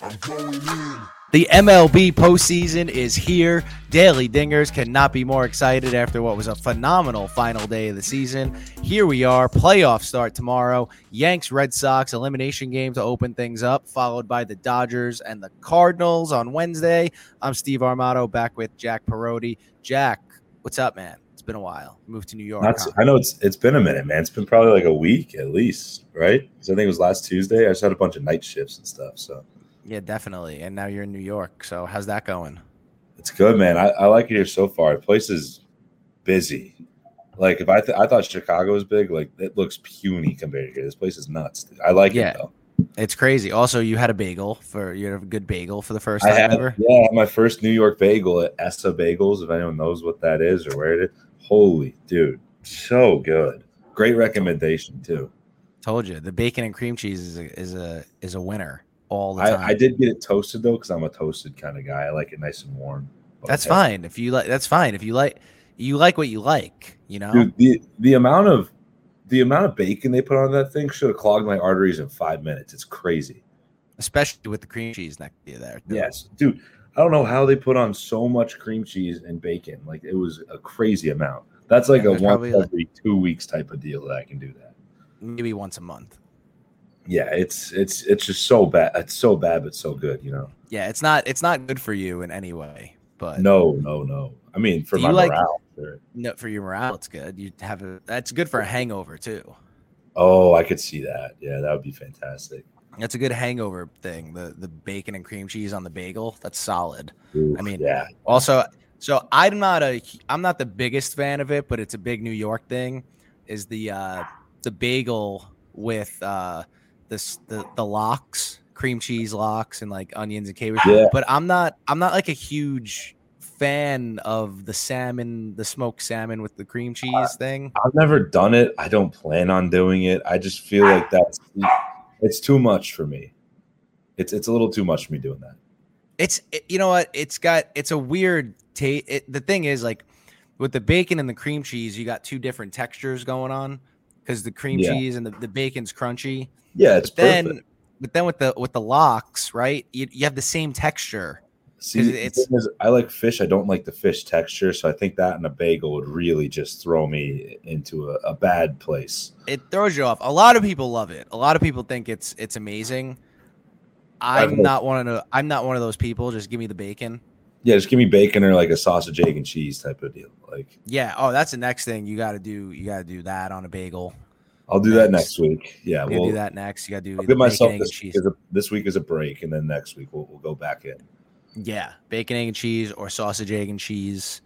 The MLB postseason is here. Daily Dingers cannot be more excited after what was a phenomenal final day of the season. Here we are, playoff start tomorrow. Yanks Red Sox elimination game to open things up, followed by the Dodgers and the Cardinals on Wednesday. I'm Steve Armato back with Jack Perotti. Jack, what's up, man? It's been a while. Moved to New York. Not, huh? I know it's it's been a minute, man. It's been probably like a week at least, right? Because I think it was last Tuesday. I just had a bunch of night shifts and stuff, so Yeah, definitely. And now you're in New York. So how's that going? it's good, man. I, I like it here so far. The place is busy. Like if I th- I thought Chicago was big, like it looks puny compared to here. This place is nuts. I like Yeah. it though. It's crazy. Also, you had a bagel for you had a good bagel for the first time had ever. yeah, my first New York bagel at Ess-a-Bagels. If anyone knows what that is or where it is, holy dude, so good. Great recommendation too. Told you the bacon and cream cheese is a is a is a winner all the time. I, I did get it toasted though because I'm a toasted kind of guy. I like it nice and warm. That's hey, fine if you like. That's fine if you like. You like what you like. You know. dude. The the amount of the amount of bacon they put on that thing should have clogged my arteries in five minutes. It's crazy. Especially with the cream cheese next to you there. too. Yes, dude. I don't know how they put on so much cream cheese and bacon. Like it was a crazy amount. That's like Yeah, a once probably, like- every two weeks type of deal that I can do that. Maybe once a month. Yeah, it's it's it's just so bad. It's so bad, but so good. You know. Yeah, it's not. It's not good for you in any way. But No, no, no. I mean, for my like- morale. sure. no, for your morale, it's good. You have a. That's good for a hangover too. Oh, I could see that. Yeah, that would be fantastic. That's a good hangover thing. The the bacon and cream cheese on the bagel. That's solid. I mean, yeah, Also, so I'm not a I'm not the biggest fan of it, but it's a big New York thing. Is the uh the bagel with uh this the the lox, cream cheese lox, and like onions and cabbage. Yeah. But I'm not I'm not like a huge fan of the salmon, the smoked salmon with the cream cheese thing. I've never done it. I don't plan on doing it. I just feel like that's it's too much for me. It's it's a little too much for me doing that. It's it, you know what? It's got it's a weird taste. The thing is like with the bacon and the cream cheese, you got two different textures going on because the cream Yeah. cheese and the, the bacon's crunchy. Yeah, it's then perfect. but then with the with the lox, right? You, you have the same texture. See, it's- is, I like fish. I don't like the fish texture, so I think that and a bagel would really just throw me into a, a bad place. It throws you off. A lot of people love it. A lot of people think it's it's amazing. I'm not one of the, I'm not one of those people. Just give me the bacon. Yeah, just give me bacon or like a sausage, egg, and cheese type of deal. Like Yeah. Oh, that's the next thing you got to do. You got to do that on a bagel. I'll do that Next. next week. Yeah, You we'll do that next. You got to do I'll give myself bacon, this cheese. week, a, this week as a break, and then next week we'll, we'll go back in. Yeah, bacon, egg, and cheese, or sausage, egg, and cheese.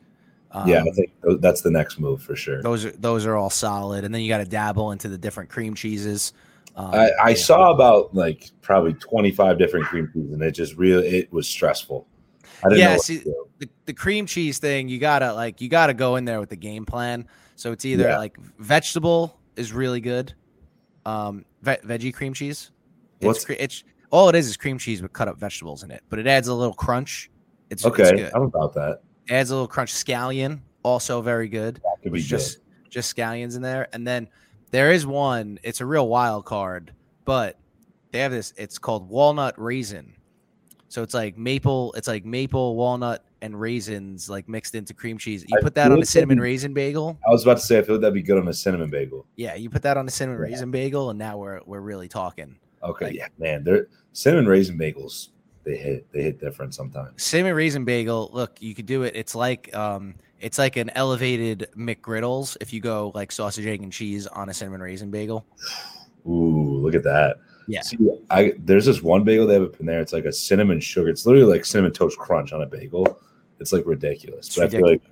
Um, yeah, I think that's the next move for sure. those are those are all solid. And then you got to dabble into the different cream cheeses. Um, I, I yeah. saw about like probably 25 different cream cheeses, and it just really it was stressful. Yeah, see- the, the cream cheese thing. You gotta like you gotta go in there with the game plan. So it's either Yeah. like vegetable is really good, um, ve- veggie cream cheese. It's, What's- cre- it's all it is is cream cheese with cut up vegetables in it, but it adds a little crunch. It's it's Okay, good. I'm about that. adds a little crunch. Scallion also very good. That could be It's good. just just scallions in there, and then there is one. It's a real wild card, but they have this. It's called walnut raisin. So it's like maple. It's like maple, walnut, and raisins like mixed into cream cheese. You I put that on a cinnamon raisin bagel. I was about to say I feel like that'd be good on a cinnamon bagel. Yeah, you put that on a cinnamon Yeah. raisin bagel, and now we're we're really talking. Okay, Like- yeah, man, they're cinnamon raisin bagels. They hit they hit different sometimes. Cinnamon raisin bagel. Look, you could do it. It's like um, it's like an elevated McGriddles if you go like sausage, egg, and cheese on a cinnamon raisin bagel. Ooh, look at that. Yeah. See, I there's this one bagel they have up in there. It's like a cinnamon sugar. It's literally like cinnamon toast crunch on a bagel. It's like ridiculous. It's but I feel like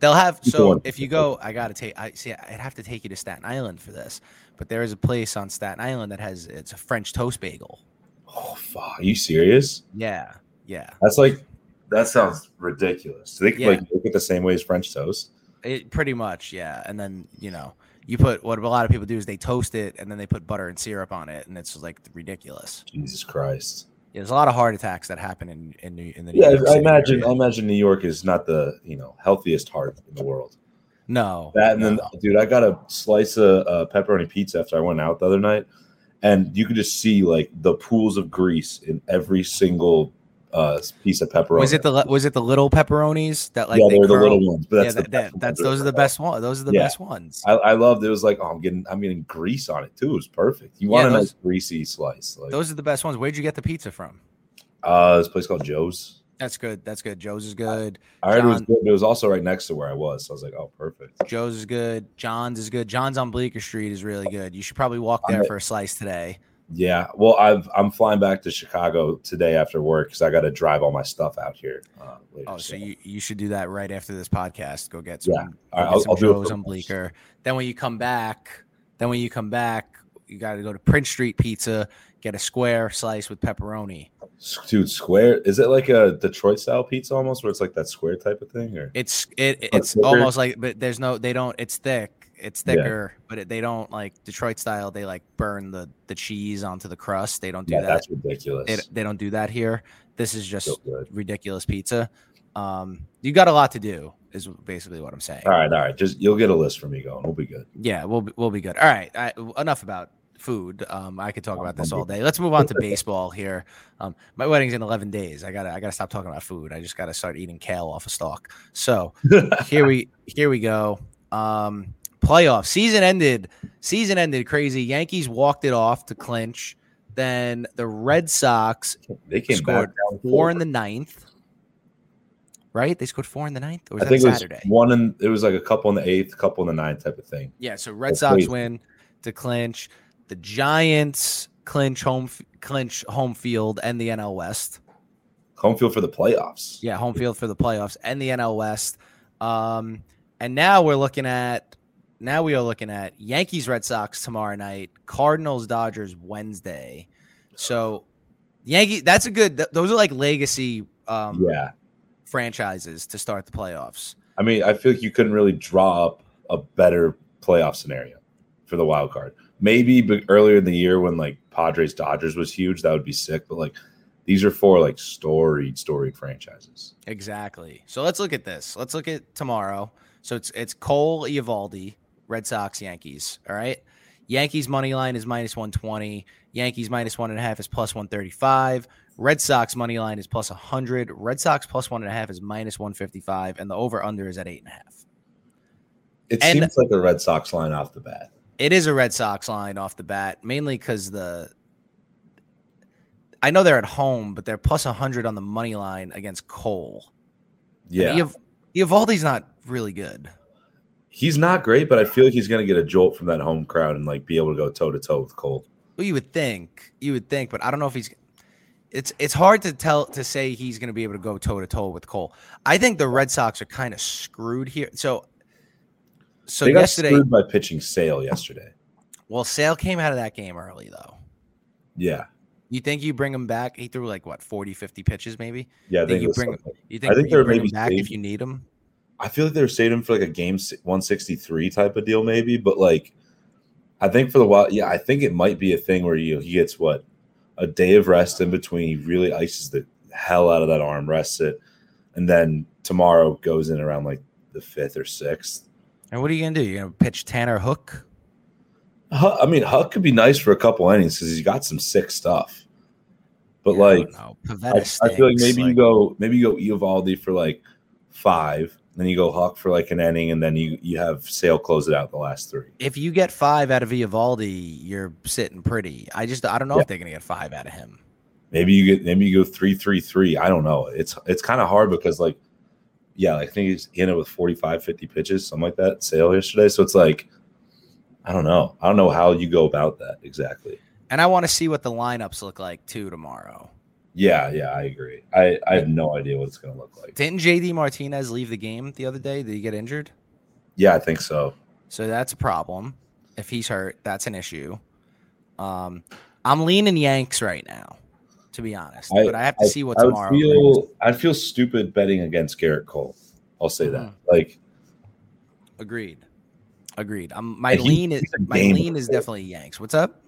They'll have so if you go, I gotta take. I see. I'd have to take you to Staten Island for this, but there is a place on Staten Island that has it's a French toast bagel. oh fuck, are you serious? Yeah, yeah. That's like that sounds ridiculous. So they could Yeah. like make it the same way as French toast. It pretty much, yeah. And then you know, you put what a lot of people do is they toast it and then they put butter and syrup on it, and it's like ridiculous. Jesus Christ. Yeah, there's a lot of heart attacks that happen in in New, in the New Yeah, York I City imagine. area. I imagine New York is not the you know healthiest heart in the world. No, That and then, dude, I got a slice of uh, pepperoni pizza after I went out the other night, and you could just see like the pools of grease in every single uh, piece of pepperoni. Was it the was it the little pepperonis that like yeah, they they're the little ones, but yeah, that's the that, that, that's those are the best ones. Those are the Yeah. best ones. I, I loved it. Was like, oh, I'm getting, I'm getting grease on it too. It was perfect. You Yeah, want a those- nice greasy slice? Like, Those are the best ones. Where'd you get the pizza from? uh, this place called Joe's. That's good. That's good. Joe's is good. I heard it was good, but it was also right next to where I was. So I was like, oh, perfect. Joe's is good. John's is good. John's on Bleecker Street is really good. You should probably walk I'm there for a slice today. Yeah. Well, I've I'm flying back to Chicago today after work because I got to drive all my stuff out here. Uh, later, Oh, so you, you should do that right after this podcast. Go get Yeah. some, right, go get I'll- some I'll do it on. Bleecker. Then when you come back, then when you come back, you got to go to Prince Street Pizza, get a square slice with pepperoni. dude, square. Is it like a Detroit style pizza almost, where it's like that square type of thing? Or It's it Oh, it's almost like, but there's no they don't. It's thick. It's Yeah. thicker, but it, they don't like Detroit style. They like burn the the cheese onto the crust. They don't do yeah, that. that's ridiculous. They, they don't do that here. This is just So ridiculous pizza. Um, you got a lot to do, is basically what I'm saying. All right, all right. Just you'll get a list from me going. We'll be good. Yeah, we'll be, we'll be good. All right, I, enough about food. Um, I could talk about this all day. Let's move on to baseball here. Um, my wedding's in 11 days. I gotta I gotta stop talking about food. I just gotta start eating kale off a stalk. So here we here we go. Um, playoff season ended. Season ended crazy. Yankees walked it off to clinch. Then the Red Sox They came Scored back four in the ninth. Right? They scored four in the ninth, or was I that think it was Saturday? one in. It was like a couple in the eighth, couple in the ninth type of thing. Yeah, so Red That's Sox crazy. win to clinch. The Giants clinch home clinch home field and the NL West. Home field for the playoffs. Yeah, home field for the playoffs and the NL West. Um, and now we're looking at now we are looking at Yankees Red Sox tomorrow night, Cardinals Dodgers Wednesday. So Yankee that's a good th- those are like legacy um Yeah. franchises to start the playoffs. I mean, I feel like you couldn't really draw up a better playoff scenario for the wild card. Maybe but earlier in the year when like Padres Dodgers was huge, that would be sick. But like these are four like storied, storied franchises. Exactly. So let's look at this. Let's look at tomorrow. So it's it's Cole Eovaldi, Red Sox, Yankees. All right. Yankees money line is minus 120. Yankees minus one and a half is plus 135. Red Sox money line is plus 100. Red Sox plus one and a half is minus 155. And the over under is at eight and a half. It And- seems like a Red Sox line off the bat. It is a Red Sox line off the bat, mainly because the. I know they're at home, but they're plus 100 on the money line against Cole. Yeah. And Eovaldi's not really good. He's not great, but I feel like he's gonna get a jolt from that home crowd and like be able to go toe to toe with Cole. Well, you would think, you would think, but I don't know if he's. It's it's hard to tell to say he's going to be able to go toe to toe with Cole. I think the Red Sox are kind of screwed here. So, so they got yesterday, screwed by pitching Sale yesterday. well, Sale came out of that game early though. Yeah. You think you bring him back? He threw like what 40, 50 pitches maybe. Yeah, I Think think, you bring- something. You think, I think you they're him maybe back if you need him? I feel like they're saving him for like a game 163 type of deal, maybe. But like, I think for the while, yeah, I think it might be a thing where you he gets what a day of rest in between. He really ices the hell out of that arm, rests it, and then tomorrow goes in around like the fifth or sixth. And what are you gonna do? You're gonna pitch Tanner Houck? I mean, Houck could be nice for a couple innings because he's got some sick stuff. But Yeah, like, don't. I, I feel like maybe you go maybe you go Eovaldi for like five, then you go Houck for like an inning, and then you you have Sale close it out the last three. if you get five out of Eovaldi, you're sitting pretty. I just I don't know Yeah. if they're gonna get five out of him. Maybe you get maybe you go three three three. I don't know. It's it's kind of hard because like yeah, like I think he's he ended with 45, 50 pitches, something like that, Sale yesterday. So it's like I don't know. I don't know how you go about that exactly. And I want to see what the lineups look like too tomorrow. Yeah, yeah, I agree. I, I have no idea what it's gonna look like. Didn't JD Martinez leave the game the other day? Did he get injured? Yeah, I think so. So that's a problem. If he's hurt, that's an issue. Um, I'm leaning Yanks right now, to be honest. but I have to see what I tomorrow. feel I'd feel stupid betting against Gerrit Cole. I'll say that. Mhm. Like Agreed. Agreed. Um, my he- lean is my lean is definitely Yanks. What's up?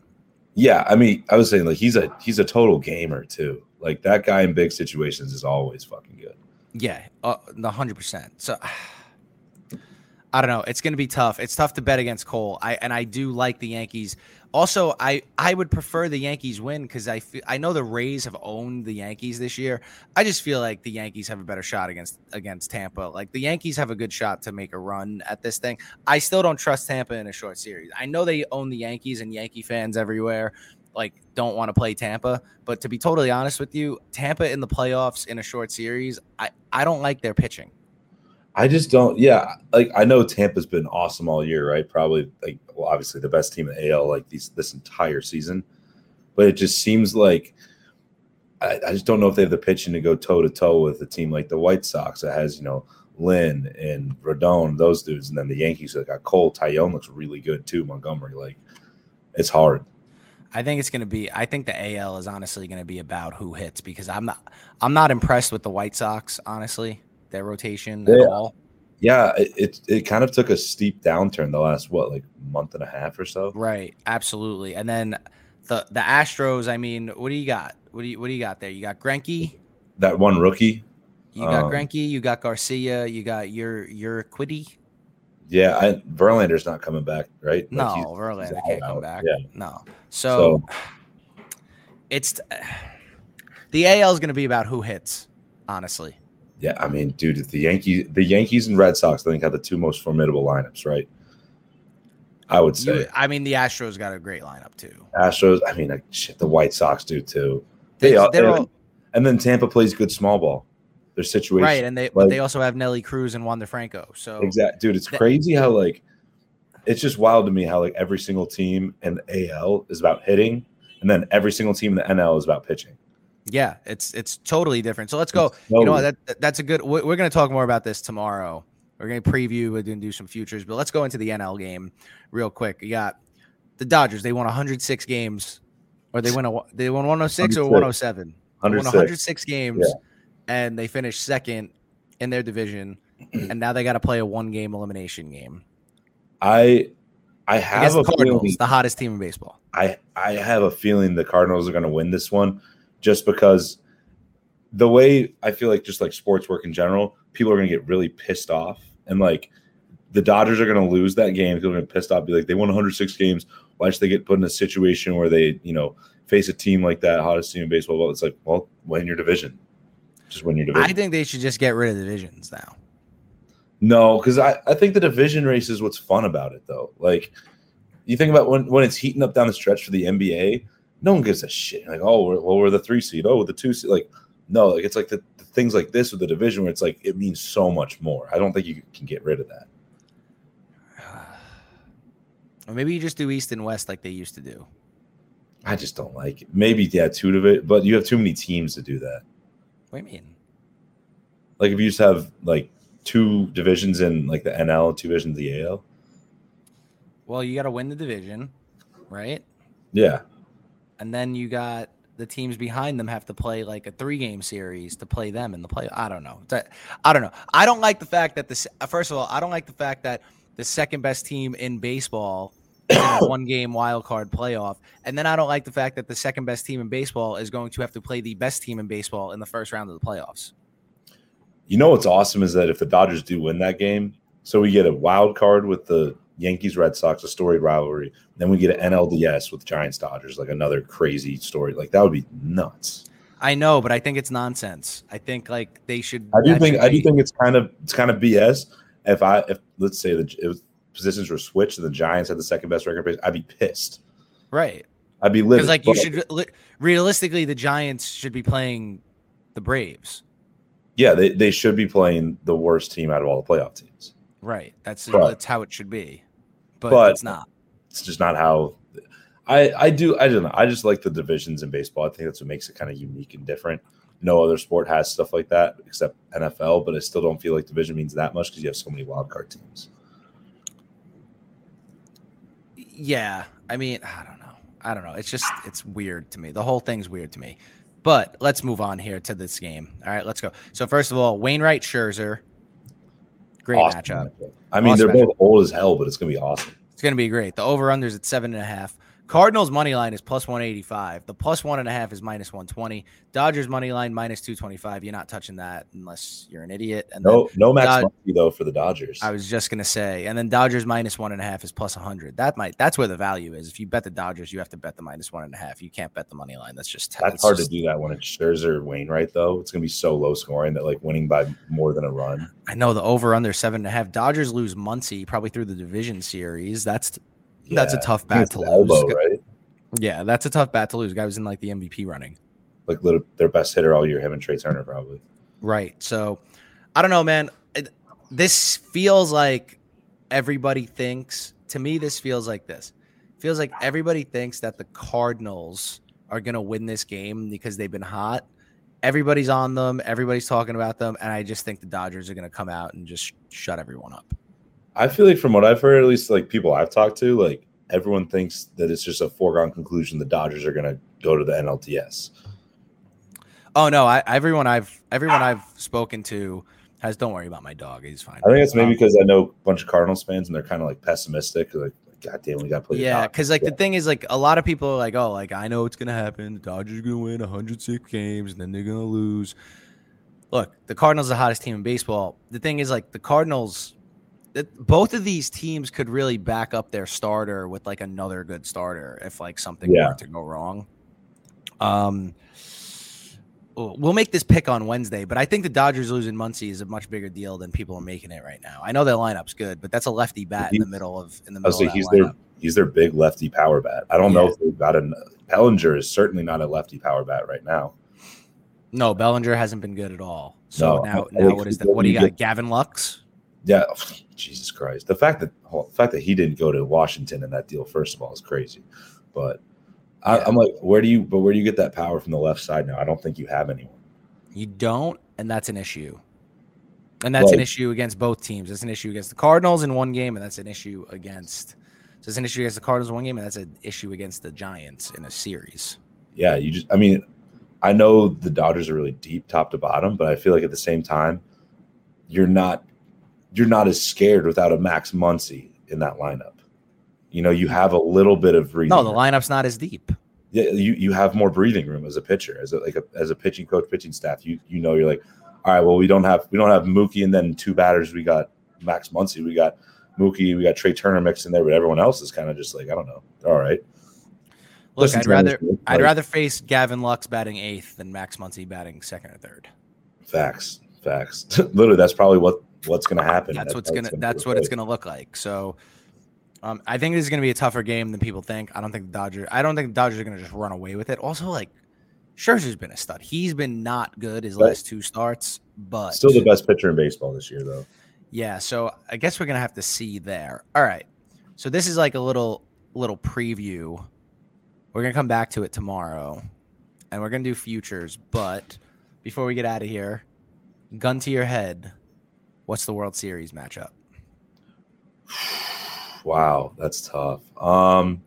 Yeah, I mean, I was saying like he's a he's a total gamer too. Like that guy in big situations is always fucking good. Yeah, uh, the hundred percent. So I don't know. It's going to be tough. It's tough to bet against Cole. I and I do like the Yankees. Also, I I would prefer the Yankees win because I I know the Rays have owned the Yankees this year. I just feel like the Yankees have a better shot against against Tampa. Like the Yankees have a good shot to make a run at this thing. I still don't trust Tampa in a short series. I know they own the Yankees and Yankee fans everywhere like don't want to play Tampa, but to be totally honest with you, Tampa in the playoffs in a short series, I I don't like their pitching. I just don't. Yeah, like I know Tampa's been awesome all year, right? Probably like well, obviously the best team in AL like these this entire season, but it just seems like I, I just don't know if they have the pitching to go toe to toe with a team like the White Sox that has you know Lynn and Rodon, those dudes, and then the Yankees that got Cole. Taillon looks really good too. Montgomery, like it's hard. I think it's going to be. I think the AL is honestly going to be about who hits because I'm not. I'm not impressed with the White Sox. Honestly, their rotation at all. Yeah, it, it, it kind of took a steep downturn the last what like month and a half or so. Right, absolutely. And then the the Astros. I mean, what do you got? What do you what do you got there? You got Greinke. That one rookie. You got um. You got Garcia. You got your Urquidy. Yeah, I, Verlander's not coming back, right? No, like Verlander can't come back. Yeah. No. So, so it's the AL is going to be about who hits, honestly. Yeah, I mean, dude, the Yankees, the Yankees and Red Sox, I think have the two most formidable lineups, right? I would say. You, I mean, the Astros got a great lineup too. Astros, I mean, like, shit, the White Sox do too. They, are, they're all, and then Tampa plays good small ball. Their situation, right? And they, like, but they also have Nelly Cruz and Wander Franco. So exactly, dude, it's that, crazy how like it's just wild to me how like every single team in the AL is about hitting, and then every single team in the NL is about pitching. Yeah, it's it's totally different. So let's go. Totally. You know what? That, that's a good. We're, we're going to talk more about this tomorrow. We're going to preview. We're going to do some futures, but let's go into the NL game real quick. You got the Dodgers. They won 106 games, or they won a they won 106 or 107. They won 106 games, yeah. and they finished second in their division. and now they got to play a one game elimination game. I I have a Cardinals, feeling, the hottest team in baseball. I I have a feeling the Cardinals are going to win this one just because the way I feel like just like sports work in general, people are going to get really pissed off and like the Dodgers are going to lose that game. People are going to pissed off, be like, they won 106 games. Why should they get put in a situation where they, you know, face a team like that, hottest team in baseball? Well, it's like, well, win your division. Just win your division. I think they should just get rid of divisions now. No, because I, I think the division race is what's fun about it, though. Like, you think about when, when it's heating up down the stretch for the NBA, no one gives a shit. Like, oh, we're, well, we're the three seed. Oh, the two seed. Like, no, like it's like the, the, things like this with the division where it's like it means so much more. I don't think you can get rid of that. Or maybe you just do East and West like they used to do. I just don't like it. Maybe yeah, two of it, but you have too many teams to do that. What do you mean? Like if you just have like two divisions in like the NL, two divisions in the AL. Well, you got to win the division, right? Yeah and then you got the teams behind them have to play like a three game series to play them in the play. I don't know. I don't know. I don't like the fact that this. First of all, I don't like the fact that the second best team in baseball in a one game wild card playoff, and then I don't like the fact that the second best team in baseball is going to have to play the best team in baseball in the first round of the playoffs. You know what's awesome is that if the Dodgers do win that game, so we get a wild card with the Yankees Red Sox, a storied rivalry. Then we get an NLDS with Giants Dodgers, like another crazy story. Like that would be nuts. I know, but I think it's nonsense. I think like they should. I do think I do think it's kind of it's kind of BS. If I if let's say the positions were switched and the Giants had the second best record, I'd be pissed. Right. I'd be livid. Because like you should realistically, the Giants should be playing the Braves. Yeah, they, they should be playing the worst team out of all the playoff teams. Right. That's but, that's how it should be but, but it's not. It's just not how I I do I don't know. I just like the divisions in baseball. I think that's what makes it kind of unique and different. No other sport has stuff like that except NFL, but I still don't feel like division means that much because you have so many wild card teams. Yeah, I mean, I don't know. I don't know. It's just it's weird to me. The whole thing's weird to me. But let's move on here to this game. All right, let's go. So first of all, Wainwright Scherzer, great awesome. matchup. I mean, awesome they're both old as hell, but it's gonna be awesome. It's gonna be great. The over unders at seven and a half. Cardinals money line is plus 185. The plus one and a half is minus 120. Dodgers money line minus 225. You're not touching that unless you're an idiot. And no, no max Dod- money though for the Dodgers. I was just gonna say, and then Dodgers minus one and a half is plus 100. That might that's where the value is. If you bet the Dodgers, you have to bet the minus one and a half. You can't bet the money line. That's just that's, that's hard just, to do that when it's Scherzer Wainwright though. It's gonna be so low scoring that like winning by more than a run. I know the over under seven and a half. Dodgers lose Muncy probably through the division series. That's yeah, that's a tough bat to lose. Elbow, right? Yeah, that's a tough bat to lose. Guy was in like the MVP running. Like little, their best hitter all year, him and Trea Turner probably. Right. So I don't know, man. It, this feels like everybody thinks. To me, this feels like this. Feels like everybody thinks that the Cardinals are gonna win this game because they've been hot. Everybody's on them. Everybody's talking about them, and I just think the Dodgers are gonna come out and just shut everyone up. I feel like from what I've heard, at least like people I've talked to, like everyone thinks that it's just a foregone conclusion the Dodgers are going to go to the NLDS. Oh no, I, everyone I've everyone I've spoken to has don't worry about my dog. He's fine. I think it's maybe um, because I know a bunch of Cardinals fans and they're kind of like pessimistic. Like, God damn, we got to play. Yeah, because like yeah. the thing is, like a lot of people are like, oh, like I know it's gonna happen. The Dodgers are gonna win 106 games and then they're gonna lose. Look, the Cardinals are the hottest team in baseball. The thing is, like the Cardinals both of these teams could really back up their starter with like another good starter if like something yeah. were to go wrong. Um, we'll make this pick on Wednesday, but I think the Dodgers losing Muncy is a much bigger deal than people are making it right now. I know their lineup's good, but that's a lefty bat in the middle of in the middle. he's lineup. their he's their big lefty power bat. I don't yeah. know if they've got a Bellinger is certainly not a lefty power bat right now. No, Bellinger hasn't been good at all. So no, now, now what is that? What do you got? Gavin Lux? Yeah, Jesus Christ. The fact that the fact that he didn't go to Washington in that deal, first of all, is crazy. But I, am like, where do you? But where do you get that power from the left side now? I don't think you have anyone. You don't, and that's an issue. And that's like, an issue against both teams. It's an issue against the Cardinals in one game, and that's an issue against. So it's an issue against the Cardinals in one game, and that's an issue against the Giants in a series. Yeah, you just. I mean, I know the Dodgers are really deep, top to bottom, but I feel like at the same time, you're not you're not as scared without a Max Muncy in that lineup. You know, you have a little bit of breathing. No, the lineup's not as deep. Yeah, you, you have more breathing room as a pitcher, as a like a, as a pitching coach, pitching staff. You you know you're like, all right, well we don't have we don't have Mookie and then two batters. We got Max Muncy, we got Mookie, we got Trea Turner mixed in there, but everyone else is kind of just like I don't know. All right. Look, Listen I'd rather like, I'd rather face Gavin Lux batting eighth than Max Muncy batting second or third. Facts, facts. Literally, that's probably what what's going to happen. That's, what's going to that's what it's going to look like. So um, I think this is going to be a tougher game than people think. I don't think the Dodgers. I don't think the Dodgers are going to just run away with it. Also, like Scherzer's been a stud. He's been not good his last two starts, but still the best pitcher in baseball this year, though. Yeah, so I guess we're gonna have to see there. All right, so this is like a little little preview. We're gonna come back to it tomorrow, and we're gonna do futures. But before we get out of here, gun to your head, What's the World Series matchup? Wow, that's tough. Um,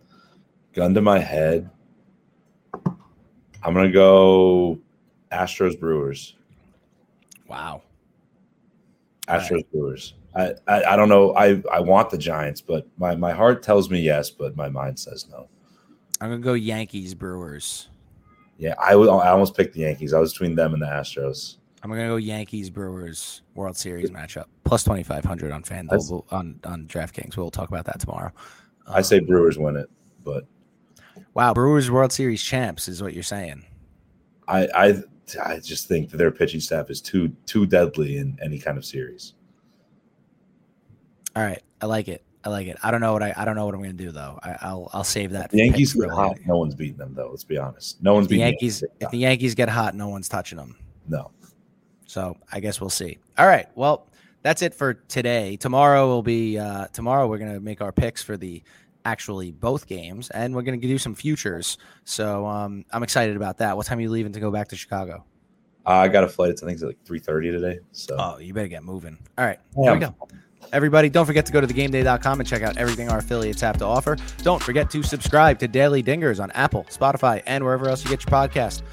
gun to my head, I'm gonna go Astros Brewers. Wow. Astros right. Brewers. I, I, I don't know. I I want the Giants, but my my heart tells me yes, but my mind says no. I'm gonna go Yankees Brewers. Yeah, I almost picked the Yankees. I was between them and the Astros. I'm gonna go Yankees Brewers World Series matchup plus 2500 on FanDuel on on DraftKings. We'll talk about that tomorrow. I say um, Brewers win it, but wow, Brewers World Series champs is what you're saying. I I I just think that their pitching staff is too too deadly in any kind of series. All right, I like it. I like it. I don't know what I I don't know what I'm going to do though. I, will I'll save that. The Yankees get hot. No one's beating them though. Let's be honest. No one's the Yankees. If the Yankees get hot, no one's touching them. No. So I guess we'll see. All right. Well, that's it for today. Tomorrow will be uh, tomorrow. We're gonna make our picks for the actually both games, and we're gonna do some futures. So um, I'm excited about that. What time are you leaving to go back to Chicago? Uh, I got a flight. It's I think it's like three thirty today. So oh, you better get moving. All right, yeah. here we go. Everybody, don't forget to go to thegameday.com and check out everything our affiliates have to offer. Don't forget to subscribe to Daily Dingers on Apple, Spotify, and wherever else you get your podcast.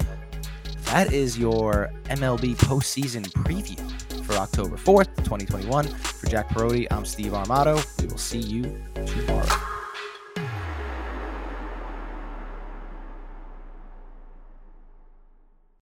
That is your MLB postseason preview for October 4th, 2021. For Jack Perotti, I'm Steve Armato. We will see you tomorrow.